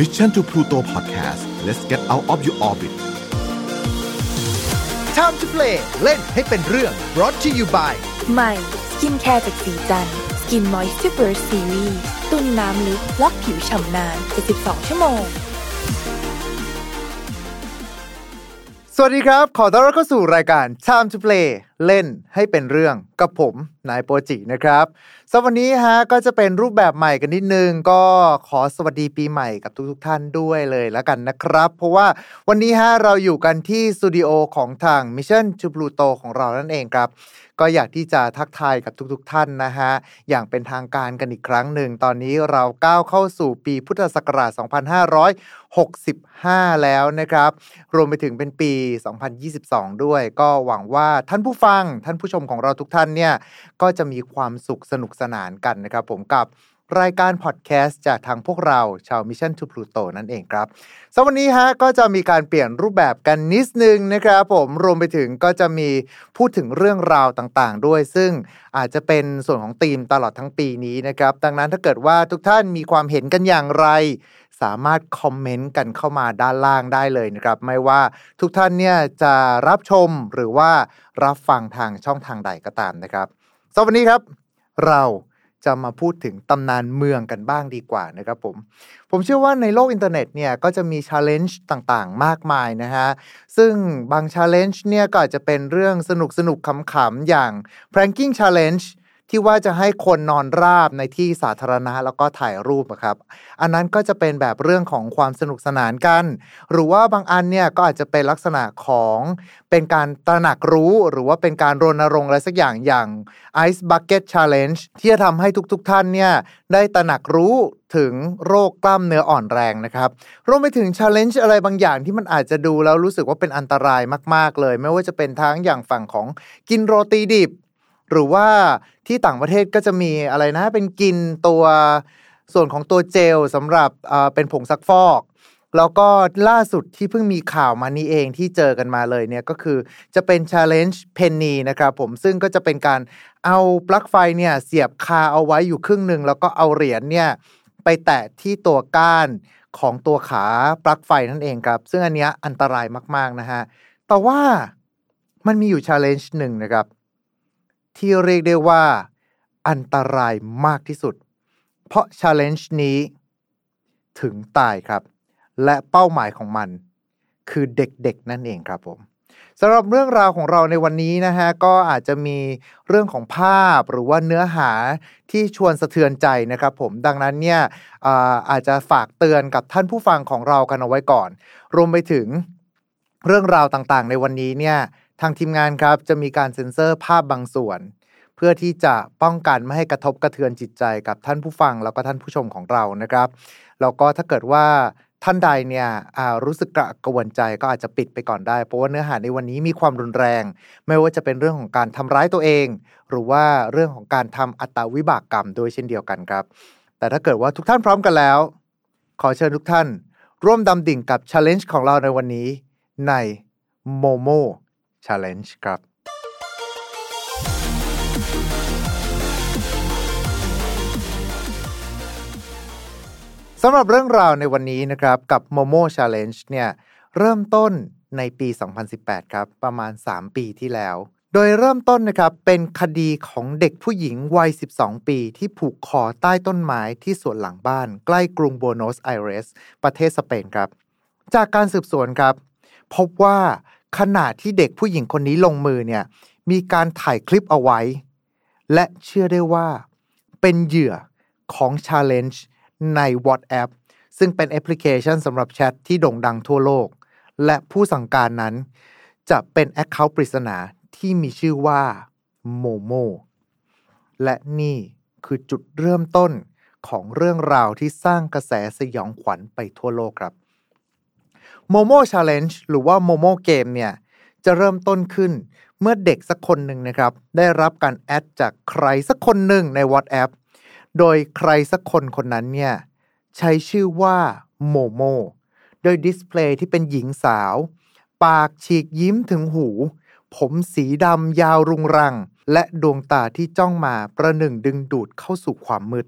Mission to Pluto Podcast let's get out of your orbit Time to play เล่นให้เป็นเรื่อง brought to you by ใหม่สกินแคร์จากสีจันสกินมอยส์ r เ Burst Series ตุ้นน้ำลึกล็อกผิวฉ่ำนาน72ชั่วโมงสวัสดีครับ ขอต้อนรับเข้าสู่รายการ Time to Play เล่นให้เป็นเรื่องกับผม นายโปจินะครับ สำหรับวันนี้ฮะก็จะเป็นรูปแบบใหม่กันนิดนึง ก็ขอสวัสดีปีใหม่กับทุกๆท่านด้วยเลยแล้วกันนะครับ เพราะว่าวันนี้ฮะเราอยู่กันที่สตูดิโอของทาง Mission to Pluto ของเรานั่นเองครับ ก็อยากที่จะทักทายกับทุกๆท่านนะฮะ อย่างเป็นทางการกันอีกครั้งหนึ่ง ตอนนี้เราก้าวเข้าสู่ปีพุทธศักราช 2565 แล้วนะครับ รวมไปถึงเป็นปี 2022 ด้วย ก็หวังว่าท่านผู้ฟังท่านผู้ชมของเราทุกท่านเนี่ยก็จะมีความสุขสนุกสนานกันนะครับผมกับรายการพอดแคสต์จากทางพวกเราชาว Mission to Pluto นั่นเองครับสำหรับวันนี้ฮะก็จะมีการเปลี่ยนรูปแบบกันนิดนึงนะครับผมรวมไปถึงก็จะมีพูดถึงเรื่องราวต่างๆ ด้วย ซึ่งอาจจะเป็นส่วนของธีมตลอดทั้งปีนี้นะครับดังนั้นถ้าเกิดว่าทุกท่านมีความเห็นกันอย่างไร สามารถคอมเมนต์กันเข้ามาด้านล่างได้เลยนะครับไม่ว่าทุกท่านเนี่ยจะรับชมหรือว่ารับฟังทางช่องทางใดก็ตามนะครับสำหรับวันนี้ครับ เราจะมาพูดถึงตำนานเมืองกันบ้างดีกว่านะครับผม ผมเชื่อว่าในโลกอินเทอร์เน็ตเนี่ยก็จะมี challenge ต่างๆ มากมายนะฮะ ซึ่งบางช l เลนจ์เนี่ยก็อาจจะเป็นเรื่องสนุกสนุกขำๆ อย่าง planking challenge ที่ว่าจะให้คนนอนราบในที่สาธารณะแล้วก็ถ่ายรูปครับ อันนั้นก็จะเป็นแบบเรื่องของความสนุกสนานกัน หรือว่าบางอันเนี่ยก็อาจจะเป็นลักษณะของเป็นการตระหนักรู้หรือว่าเป็นการรณรงค์อะไรสักอย่างอย่าง Ice Bucket Challenge ที่จะทำให้ทุกๆทท่านเนี่ยได้ตระหนักรู้ถึงโรคกล้ามเนื้ออ่อนแรงนะครับรวมไปถึง challenge อะไรบางอย่างที่มันอาจจะดูแล้วรู้สึกว่าเป็นอันตรายมาก ๆ เลย ไม่ว่าจะเป็นทั้งอย่างฝั่งของกินโรตีดิบ หรือว่าที่ต่างประเทศก็จะมีอะไรนะ เป็นกินตัวส่วนของตัวเจลสำหรับเป็นผงซักฟอกแล้วก็ล่าสุดที่เพิ่งมีข่าวมานี้เองที่เจอกันมาเลยเนี่ยก็คือจะเป็น Challenge Penny นะครับผมซึ่งก็จะเป็นการเอาปลั๊กไฟเนี่ยเสียบคาเอาไว้อยู่ครึ่งหนึ่งแล้วก็เอาเหรียญเนี่ยไปแตะที่ตัวก้านของตัวขาปลั๊กไฟนั่นเองครับ ซึ่งอันนี้อันตรายมากๆนะฮะแต่ว่ามันมีอยู่ challenge หนึ่งนะครับ ที่เรียกได้ว่า อันตรายมากที่สุด เพราะ challenge นี้ ถึงตายครับ และเป้าหมายของมัน คือเด็กๆ นั่นเองครับผมสำหรับเรื่องราวของเราในวันนี้นะฮะก็อาจจะมีเรื่องของภาพหรือว่าเนื้อหาที่ชวนสะเทือนใจนะครับผมดังนั้นเนี่ยอาอาจจะฝากเตือนกับท่านผู้ฟังของเรากันเอาไว้ก่อน รวมไปถึงเรื่องราวต่างๆ ในวันนี้เนี่ย ทางทีมงานครับจะมีการเซ็นเซอร์ภาพบางส่วน เพื่อที่จะป้องกันไม่ให้กระทบกระเทือนจิตใจกับท่านผู้ฟังแล้วก็ท่านผู้ชมของเรานะครับแล้วก็ถ้าเกิดว่าท่านใดเนี่ยรู้สึกกระกวนใจก็อาจจะปิดไปก่อนได้ เพราะว่าเนื้อหาในวันนี้มีความรุนแรง ไม่ว่าจะเป็นเรื่องของการทำร้ายตัวเอง หรือว่าเรื่องของการทำอัตวิบากกรรมโดยเช่นเดียวกันครับ แต่ถ้าเกิดว่าทุกท่านพร้อมกันแล้ว ขอเชิญทุกท่าน ร่วมดำดิ่งกับ Challenge ของเราในวันนี้ใน Momo Challenge ครับสำหรับเรื่องราวในวันนี้นะครับ กับ Momo Challenge เนี่ยเริ่มต้นในปี 2018 ครับ ประมาณ 3 ปีที่แล้ว โดยเริ่มต้นนะครับ เป็นคดีของเด็กผู้หญิงวัย 12 ปี ที่ผูกคอใต้ต้นไม้ที่สวนหลังบ้าน ใกล้กรุงบัวโนสไอเรส ประเทศสเปนครับ จากการสืบสวนครับ พบว่า ขณะที่เด็กผู้หญิงคนนี้ลงมือเนี่ยมีการถ่ายคลิปเอาไว้ และเชื่อได้ว่าเป็นเหยื่อของ Challenge ใน WhatsApp ซึ่งเป็นแอปพลิเคชันสำหรับแชทที่โด่งดังทั่วโลก และผู้สั่งการนั้น จะเป็น account ปริศนาที่มีชื่อว่าโมโมและนี่คือจุดเริ่มต้นของเรื่องราวที่สร้างกระแสสยองขวัญไปทั่วโลกครับ โมโม่ challenge หรือว่าโมโม่เกมเนี่ย จะเริ่มต้นขึ้นเมื่อเด็กสักคนหนึ่งนะครับ ได้รับการ add จากใครสักคนหนึ่งใน WhatsApp โดยใครสักคนคนนั้นเนี่ย ใช้ชื่อว่าโมโมโดย display ที่เป็นหญิงสาว ปากฉีกยิ้มถึงหู ผมสีดำยาวรุงรัง และดวงตาที่จ้องมาประหนึ่งดึงดูดเข้าสู่ความมืด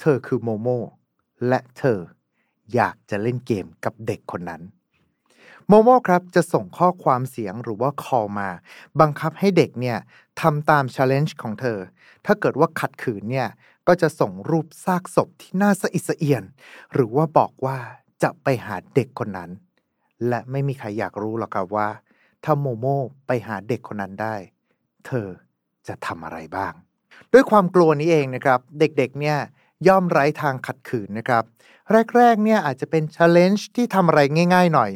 เธอคือโมโมและเธอ อยากจะเล่นเกมกับเด็กคนนั้นโมโมครับจะส่งข้อความเสียงหรือว่า call มา บังคับให้เด็กเนี่ยทำตาม challenge ของเธอ ถ้าเกิดว่าขัดขืนเนี่ยก็จะส่งรูปซากศพที่น่าสะอิดสะเอียน หรือว่าบอกว่าจะไปหาเด็กคนนั้น และไม่มีใครอยากรู้หรอกครับว่า ถ้าโมโมไปหาเด็กคนนั้นได้ เธอจะทำอะไรบ้าง ด้วยความกลัวนี้เองนะครับ เด็กๆเนี่ย ย่อมไร้ทางขัดขืนนะครับ แรกๆเนี่ยอาจจะเป็น challenge ที่ทำอะไรง่าย ๆ หน่อย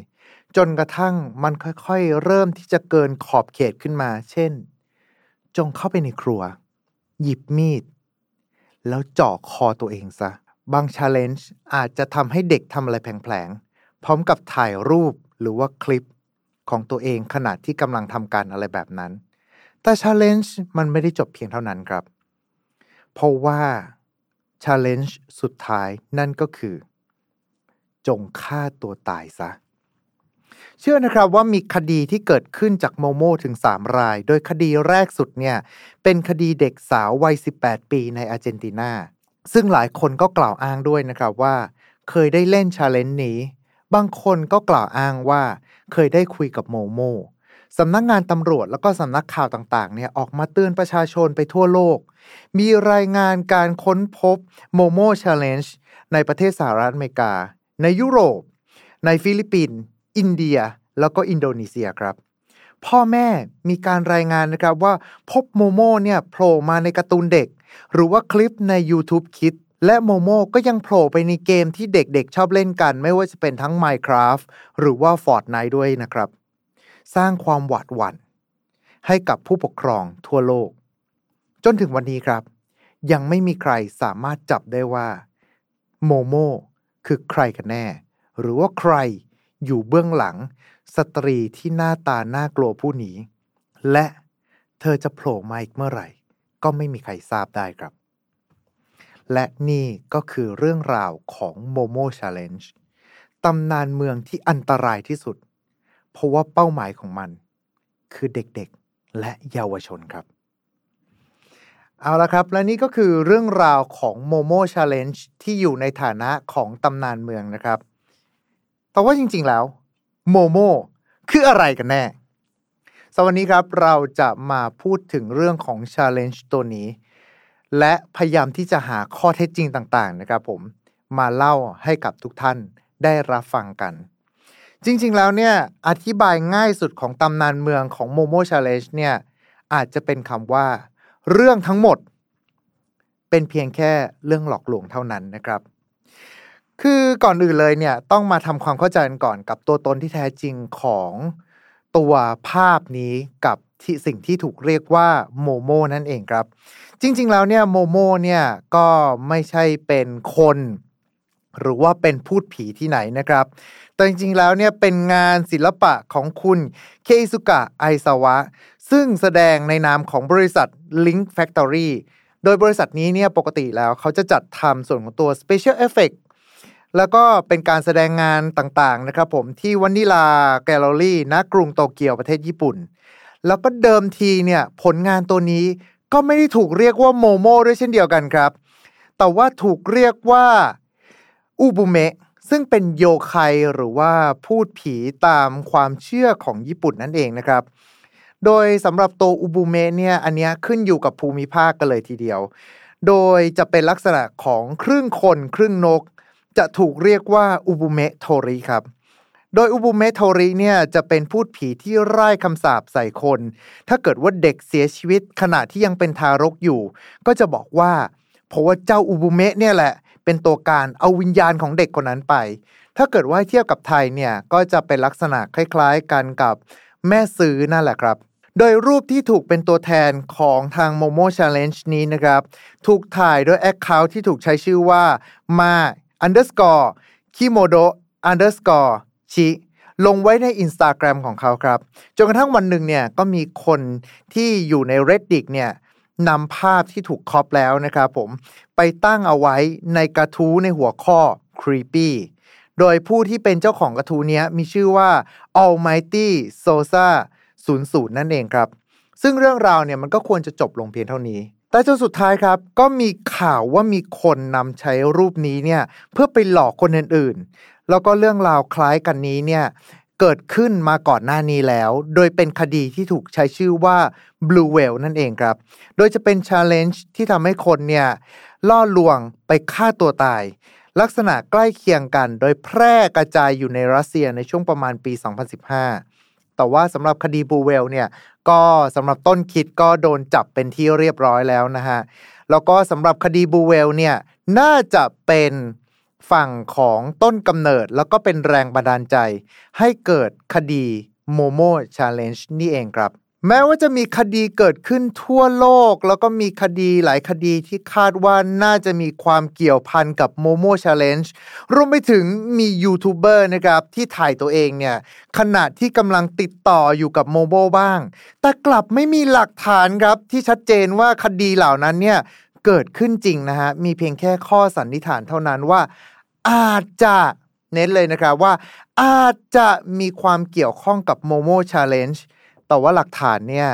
จนกระทั่งมันค่อยๆ เริ่มที่จะเกินขอบเขตขึ้นมา เช่น จงเข้าไปในครัว หยิบมีด แล้วเจาะคอตัวเองซะ บาง challenge อาจจะทำให้เด็กทำอะไรแผลงๆ พร้อมกับถ่ายรูปหรือว่าคลิปของตัวเองขณะที่กำลังทำการอะไรแบบนั้น แต่ challenge มันไม่ได้จบเพียงเท่านั้นครับ เพราะว่า challenge สุดท้ายนั่นก็คือ จงฆ่าตัวตายซะ เชื่อนะครับว่ามีคดีที่เกิดขึ้นจากโมโมถึง 3 ราย โดยคดีแรกสุดเนี่ย เป็นคดีเด็กสาววัย 18 ปีในอาร์เจนตินา ซึ่งหลายคนก็กล่าวอ้างด้วยนะครับว่า เคยได้เล่น challenge นี้ บางคนก็กล่าวอ้างว่า เคยได้คุยกับโมโม สำนักงานตำรวจแล้วก็สำนักข่าวต่างๆเนี่ยออกมาเตือนประชาชนไปทั่วโลก มีรายงานการค้นพบโมโม challenge ในประเทศสหรัฐอเมริกา ในยุโรป ในฟิลิปปินส์อินเดีย แล้วก็อินโดนีเซียครับ พ่อแม่มีการรายงานนะครับว่าพบโมโมเนี่ยโผล่มาในการ์ตูนเด็ก หรือว่าคลิปใน YouTube Kids และโมโมก็ยังโผล่ไปในเกมที่เด็กๆ ชอบเล่นกัน ไม่ว่าจะเป็นทั้ง Minecraft หรือว่า Fortnite ด้วยนะครับ สร้างความหวาดหวั่นให้กับผู้ปกครองทั่วโลก จนถึงวันนี้ครับ ยังไม่มีใครสามารถจับได้ว่า โมโมคือใครกันแน่ หรือว่าใครอยู่เบื้องหลัง สตรีที่หน้าตาน่ากลัวผู้นี้ และเธอจะโผล่มาอีกเมื่อไหร่ ก็ไม่มีใครทราบได้ครับ และนี่ก็คือเรื่องราวของโมโม Challenge ตำนานเมืองที่อันตรายที่สุด เพราะว่าเป้าหมายของมัน คือเด็กๆและเยาวชนครับ เอาละครับ และนี่ก็คือเรื่องราวของโมโม Challenge ที่อยู่ในฐานะของตำนานเมืองนะครับ แต่ว่าจริงๆแล้วโมโมคืออะไรกันแน่สวัสดีครับเราจะมาพูดถึงเรื่องของ Challenge ตัวนี้ และพยายามที่จะหาข้อเท็จจริงต่างๆนะครับผมมาเล่าให้กับทุกท่านได้รับฟังกัน จริงๆแล้วเนี่ยอธิบายง่ายสุดของตำนานเมืองของ Momo Challenge เนี่ยอาจจะเป็นคำว่า เรื่องทั้งหมด เป็นเพียงแค่เรื่องหลอกลวงเท่านั้นนะครับ คือก่อนอื่นเลยเนี่ยต้องมาทำความเข้าใจกันก่อนกับตัวตนที่แท้จริงของตัวภาพนี้กับที่สิ่งที่ถูกเรียกว่าโมโมนั่นเองครับ จริง ๆ แล้วเนี่ยโมโมเนี่ยก็ไม่ใช่เป็นคน หรือว่าเป็นพูดผีที่ไหนนะครับ แต่จริงๆ แล้วเนี่ยเป็นงานศิลปะของคุณเคอิสุกะไอซาวะ ซึ่งแสดงในนามของบริษัท Link Factory โดยบริษัทนี้เนี่ยปกติแล้วเขาจะจัดทำส่วนของตัว Special Effect แล้วก็เป็นการแสดงงานต่างๆ นะครับผมที่วานิลาแกลเลอรี่ณกรุงโตเกียวประเทศญี่ปุ่น แล้วก็เดิมทีเนี่ยผลงานตัวนี้ก็ไม่ได้ถูกเรียกว่าโมโมด้วยเช่นเดียวกันครับ แต่ว่าถูกเรียกว่า อุบุเมะซึ่งเป็นโยไคหรือว่าพูดผีตามความเชื่อของญี่ปุ่นนั่นเองนะครับ โดยสำหรับตัวอุบุเมะเนี่ยอันนี้ขึ้นอยู่กับภูมิภาคกันเลยทีเดียว โดยจะเป็นลักษณะของครึ่งคนครึ่งนก จะถูกเรียกว่าอุบุเมะโทริครับ โดยอุบุเมะโทริเนี่ยจะเป็นพูดผีที่ไร้คำสาปใส่คน ถ้าเกิดว่าเด็กเสียชีวิตขณะที่ยังเป็นทารกอยู่ ก็จะบอกว่าเพราะว่าเจ้าอุบุเมะเนี่ยแหละ เป็นตัวการเอาวิญญาณของเด็กคนนั้นไป ถ้าเกิดว่าเทียบกับไทยเนี่ยก็จะเป็นลักษณะคล้ายๆกันกับแม่ซื้อนั่นแหละครับโดยรูปที่ถูกเป็นตัวแทนของทาง Momo Challenge นี้นะครับ ถูกถ่ายโดย Account ที่ถูกใช้ชื่อว่ามา underscore kimodo underscore ชิลงไว้ใน Instagram ของเขาครับ จนกระทั่งวันหนึ่งเนี่ยก็มีคนที่อยู่ใน Reddit เนี่ย นำภาพที่ถูกครอปแล้วนะครับผม ไปตั้งเอาไว้ในกระทู้ในหัวข้อ creepy โดยผู้ที่เป็นเจ้าของกระทู้นี้มีชื่อว่า Almighty Sosa 00 นั่นเองครับ ซึ่งเรื่องราวเนี่ยมันก็ควรจะจบลงเพียงเท่านี้ แต่จนสุดท้ายครับ ก็มีข่าวว่ามีคนนำใช้รูปนี้เนี่ยเพื่อไปหลอกคนอื่นๆ แล้วก็เรื่องราวคล้ายกันนี้เนี่ย เกิดขึ้นมาก่อนหน้านี้แล้ว โดยเป็นคดีที่ถูกใช้ชื่อว่า Blue Whale นั่นเองครับ โดยจะเป็น Challenge ที่ทำให้คนเนี่ยล่อลวงไปฆ่าตัวตาย ลักษณะใกล้เคียงกัน โดยแพร่กระจายอยู่ในรัสเซียในช่วงประมาณปี 2015 แต่ว่าสำหรับคดี Blue Whale เนี่ยก็สำหรับต้นคิดก็โดนจับเป็นที่เรียบร้อยแล้วนะฮะ แล้วก็สำหรับคดี Blue Whale เนี่ยน่าจะเป็น ฝั่งของต้นกำเนิดแล้วก็เป็นแรงบันดาลใจ ให้เกิดคดีโมโม่ challenge นี่เองครับ แม้ว่าจะมีคดีเกิดขึ้นทั่วโลก แล้วก็มีคดีหลายคดีที่คาดว่าน่าจะมีความเกี่ยวพันกับโมโม่ challenge รวมไปถึงมียูทูบเบอร์นะครับ ที่ถ่ายตัวเองเนี่ยขณะที่กำลังติดต่ออยู่กับโมโม่บ้าง แต่กลับไม่มีหลักฐานครับที่ชัดเจนว่าคดีเหล่านั้นเนี่ยเกิดขึ้นจริงนะฮะมีเพียงแค่ข้อสันนิษฐานเท่านั้นว่า อาจจะเน้นเลยนะครับว่า อาจจะมีความเกี่ยวข้องกับโมโม่ challengeแต่ว่าหลักฐานเนี่ย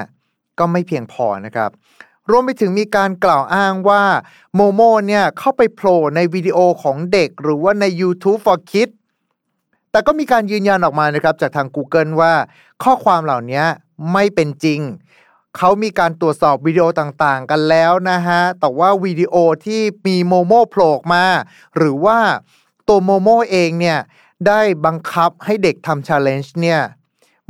ก็ไม่เพียงพอนะครับรวมไปถึงมีการกล่าวอ้างว่าโมโมเนี่ยเข้าไปโผล่ในวิดีโอของเด็กหรือว่าใน YouTube for Kids แต่ก็มีการยืนยันออกมานะครับจากทาง Google ว่า ข้อความเหล่านี้ไม่เป็นจริง เขามีการตรวจสอบวิดีโอต่างๆ กันแล้วนะฮะ แต่ว่าวิดีโอที่มีโมโมโผล่มา หรือว่า ตัวโมโมเองเนี่ยได้บังคับให้เด็กทำ challenge เนี่ย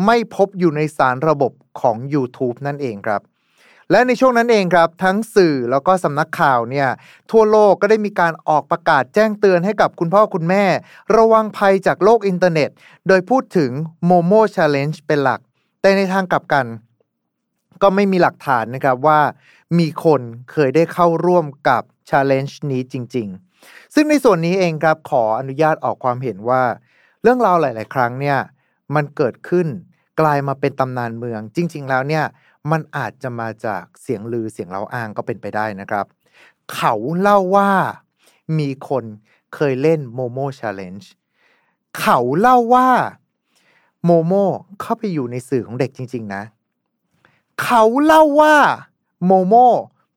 ไม่พบอยู่ในสารระบบของ YouTube นั่นเองครับ และในช่วงนั้นเองครับ ทั้งสื่อแล้วก็สำนักข่าวเนี่ยทั่วโลกก็ได้มีการออกประกาศแจ้งเตือนให้กับคุณพ่อคุณแม่ ระวังภัยจากโลกอินเทอร์เน็ต โดยพูดถึง Momo Challenge เป็นหลัก แต่ในทางกลับกัน ก็ไม่มีหลักฐานนะครับว่า มีคนเคยได้เข้าร่วมกับ Challenge นี้จริง ๆ ซึ่งในส่วนนี้เองครับขออนุญาตออกความเห็นว่า เรื่องราวหลาย ๆ ครั้งเนี่ยมันเกิดขึ้นกลายมาเป็นตำนานเมือง จริง ๆ แล้วเนี่ยมันอาจจะมาจากเสียงลือเสียงเล่าอ้างก็เป็นไปได้นะครับ เขาเล่าว่ามีคนเคยเล่นโมโม challenge เขาเล่าว่าโมโมเข้าไปอยู่ในสื่อของเด็กจริง ๆ นะ เขาเล่าว่า โมโม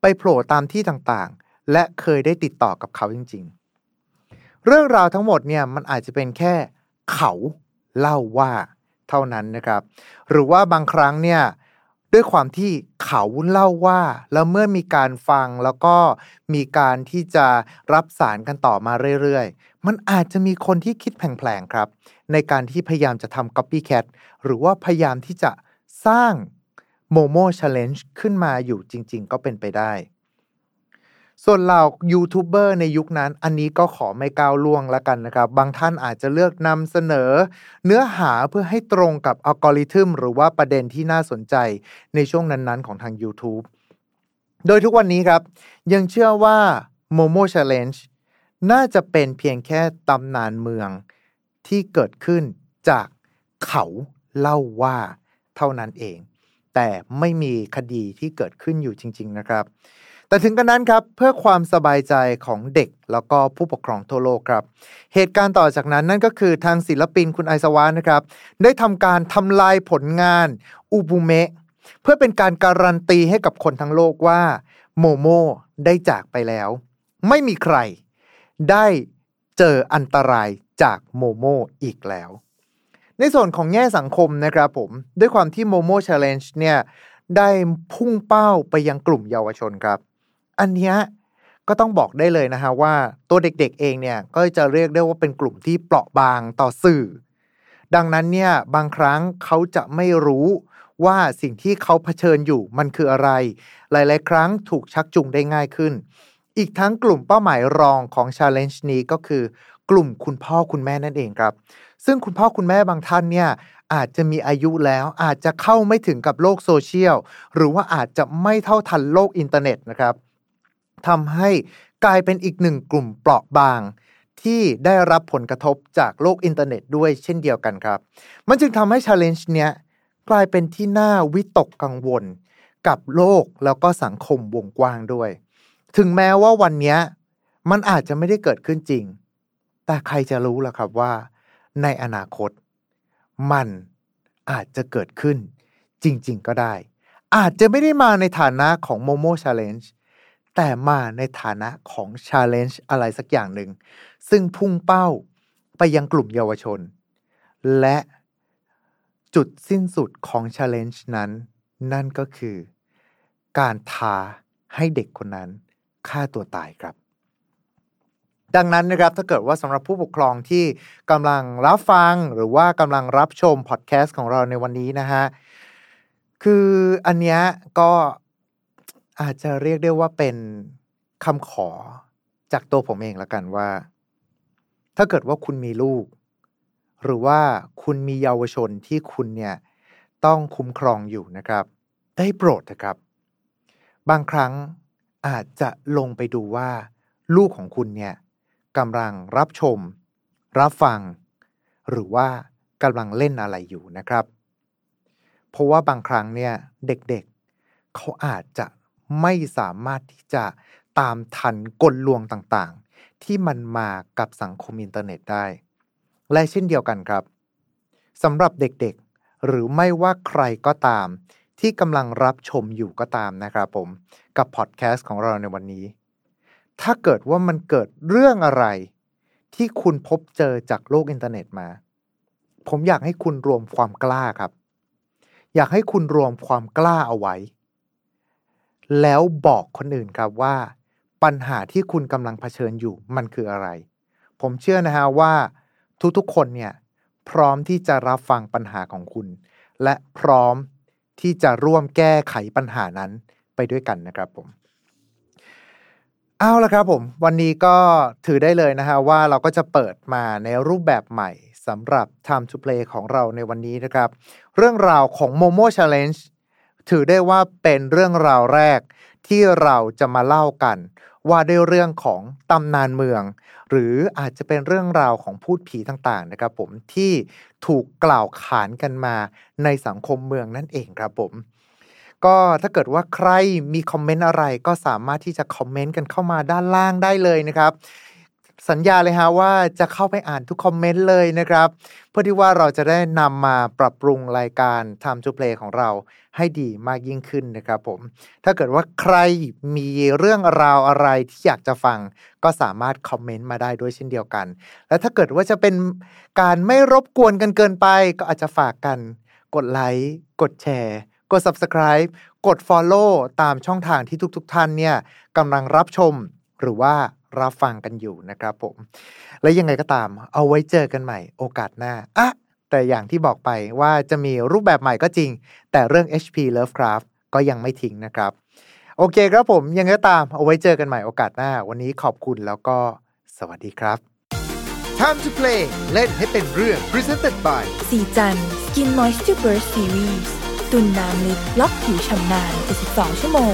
ไปโผล่ตามที่ต่างๆ และเคยได้ติดต่อกับเขาจริง ๆ เรื่องราวทั้งหมดเนี่ยมันอาจจะเป็นแค่เขาเล่าว่าเท่านั้นนะครับ หรือว่าบางครั้งเนี่ยด้วยความที่เขาเล่าว่า แล้วเมื่อมีการฟังแล้วก็มีการที่จะรับสารกันต่อมาเรื่อยๆ มันอาจจะมีคนที่คิดแผลงๆครับ ในการที่พยายามจะทำ copycat หรือว่าพยายามที่จะสร้าง Momo Challenge ขึ้นมาอยู่จริง ๆ ก็เป็นไปได้ ส่วนเหล่ายูทูบเบอร์ในยุคนั้น อันนี้ก็ขอไม่ก้าวล่วงแล้วกันนะครับ บางท่านอาจจะเลือกนำเสนอ เนื้อหาเพื่อให้ตรงกับอัลกอริทึมหรือว่าประเด็นที่น่าสนใจในช่วงนั้นๆ ของทาง YouTube โดยทุกวันนี้ครับ ยังเชื่อว่า Momo Challenge น่าจะเป็นเพียงแค่ตำนานเมืองที่เกิดขึ้นจากเขาเล่าว่าเท่านั้นเอง แต่ไม่มีคดีที่เกิดขึ้นอยู่จริง ๆ นะครับ แต่ถึงกันนั้นครับเพื่อความสบายใจของเด็กแล้วก็ผู้ปกครองทั่วโลกครับ เหตุการณ์ต่อจากนั้นนั่นก็คือทางศิลปินคุณไอซาวานะครับ ได้ทำการทำลายผลงานอูบูเมะเพื่อเป็นการการันตีให้กับคนทั้งโลกว่าโมโมได้จากไปแล้ว ไม่มีใครได้เจออันตรายจากโมโมอีกแล้ว ในส่วนของแง่สังคมนะครับผม ด้วยความที่โมโม Challenge เนี่ยได้พุ่งเป้าไปยังกลุ่มเยาวชนครับ อันนี้ก็ต้องบอกได้เลยนะฮะว่าตัวเด็กๆเองเนี่ยก็จะเรียกได้ว่าเป็นกลุ่มที่เปราะบางต่อสื่อ ดังนั้นเนี่ยบางครั้งเขาจะไม่รู้ว่าสิ่งที่เขาเผชิญอยู่มันคืออะไร หลาย ๆ ครั้งถูกชักจูงได้ง่ายขึ้น อีกทั้งกลุ่มเป้าหมายรองของ Challenge นี้ก็คือ กลุ่มคุณพ่อคุณแม่นั่นเองครับ ซึ่งคุณพ่อคุณแม่บางท่านเนี่ยอาจจะมีอายุแล้วอาจจะเข้าไม่ถึงกับโลกโซเชียล หรือว่าอาจจะไม่เท่าทันโลกอินเทอร์เน็ตนะครับทำให้กลายเป็นอีกหนึ่งกลุ่มเปราะบางที่ได้รับผลกระทบจากโลกอินเทอร์เน็ตด้วยเช่นเดียวกันครับ มันจึงทำให้ Challenge เนี้ยกลายเป็นที่น่าวิตกกังวลกับโลกแล้วก็สังคมวงกว้างด้วย ถึงแม้ว่าวันนี้มันอาจจะไม่ได้เกิดขึ้นจริง แต่ใครจะรู้ล่ะครับว่า ในอนาคต มันอาจจะเกิดขึ้น จริง ๆ ก็ได้ อาจจะไม่ได้มาในฐานะของ Momo Challenge แต่มาในฐานะของ Challenge อะไรสักอย่างหนึ่ง ซึ่งพุ่งเป้าไปยังกลุ่มเยาวชน และจุดสิ้นสุดของ Challenge นั้น นั่นก็คือ การท้าให้เด็กคนนั้นฆ่าตัวตายครับ ดังนั้นนะครับถ้าเกิดว่าสำหรับผู้ปกครองที่กำลังรับฟังหรือว่ากำลังรับชมพอดแคสต์ของเราในวันนี้นะฮะคืออันเนี้ยก็อาจจะเรียกได้ว่าเป็นคำขอจากตัวผมเองละกันว่า ถ้าเกิดว่าคุณมีลูก หรือว่าคุณมีเยาวชนที่คุณเนี่ยต้องคุ้มครองอยู่นะครับ ได้โปรดนะครับ บางครั้งอาจจะลงไปดูว่า ลูกของคุณเนี่ย กำลังรับชม รับฟัง หรือว่ากำลังเล่นอะไรอยู่นะครับ เพราะว่าบางครั้งเนี่ยเด็กๆ เขาอาจจะไม่สามารถที่จะตามทันกลลวงต่างๆ ที่มันมากับสังคมอินเทอร์เน็ตได้ และเช่นเดียวกันครับสำหรับเด็กๆ หรือไม่ว่าใครก็ตามที่กำลังรับชมอยู่ก็ตามนะครับผม กับพอดแคสต์ของเราในวันนี้ ถ้าเกิดว่ามันเกิดเรื่องอะไร ที่คุณพบเจอจากโลกอินเทอร์เน็ตมา ผมอยากให้คุณรวมความกล้าครับ อยากให้คุณรวมความกล้าเอาไว้ แล้วบอกคนอื่นครับว่าปัญหาที่คุณกำลังเผชิญอยู่มันคืออะไร ผมเชื่อนะฮะว่าทุกๆคนเนี่ยพร้อมที่จะรับฟังปัญหาของคุณ และพร้อมที่จะร่วมแก้ไขปัญหานั้นไปด้วยกันนะครับผม เอาละครับผม วันนี้ก็ถือได้เลยนะฮะว่าเราก็จะเปิดมาในรูปแบบใหม่สำหรับ Time to Play ของเราในวันนี้นะครับ เรื่องราวของ Momo Challenge ถือได้ว่าเป็นเรื่องราวแรกที่เราจะมาเล่ากัน ว่าด้วยเรื่องของตำนานเมือง หรืออาจจะเป็นเรื่องราวของพูดผีต่างๆนะครับผมที่ถูกกล่าวขานกันมาในสังคมเมืองนั่นเองครับผม ก็ถ้าเกิดว่าใครมีคอมเมนต์อะไรก็สามารถที่จะคอมเมนต์กันเข้ามาด้านล่างได้เลยนะครับ สัญญาเลยฮะว่าจะเข้าไปอ่านทุกคอมเมนต์เลยนะครับ เพื่อที่ว่าเราจะได้นำมาปรับปรุงรายการ Time to Play ของเราให้ดีมากยิ่งขึ้นนะครับผม ถ้าเกิดว่าใครมีเรื่องราวอะไรที่อยากจะฟัง ก็สามารถคอมเมนต์มาได้ด้วยเช่นเดียวกัน และถ้าเกิดว่าจะเป็นการไม่รบกวนกันเกินไป ก็อาจจะฝากกัน กดไลค์กดแชร์ กด Subscribe กด Follow ตามช่องทางที่ทุกๆทท่านเนี่ยกำลังรับชมหรือว่ารับฟังกันอยู่นะครับผม และยังไงก็ตาม เอาไว้เจอกันใหม่โอกาสหน้าอะแต่อย่างที่บอกไปว่าจะมีรูปแบบใหม่ก็จริง แต่เรื่อง HP Lovecraft ก็ยังไม่ทิ้งนะครับ โอเคครับผมยังไงก็ตามเอาไว้เจอกันใหม่โอกาสหน้า วันนี้ขอบคุณแล้วก็สวัสดีครับ Time to play เล่นให้เป็นเรื่อง Presented by สีจัน Skin Moisture Burst Series ตุนน้ำลึกล็อกผิวชำนาน72ชั่วโมง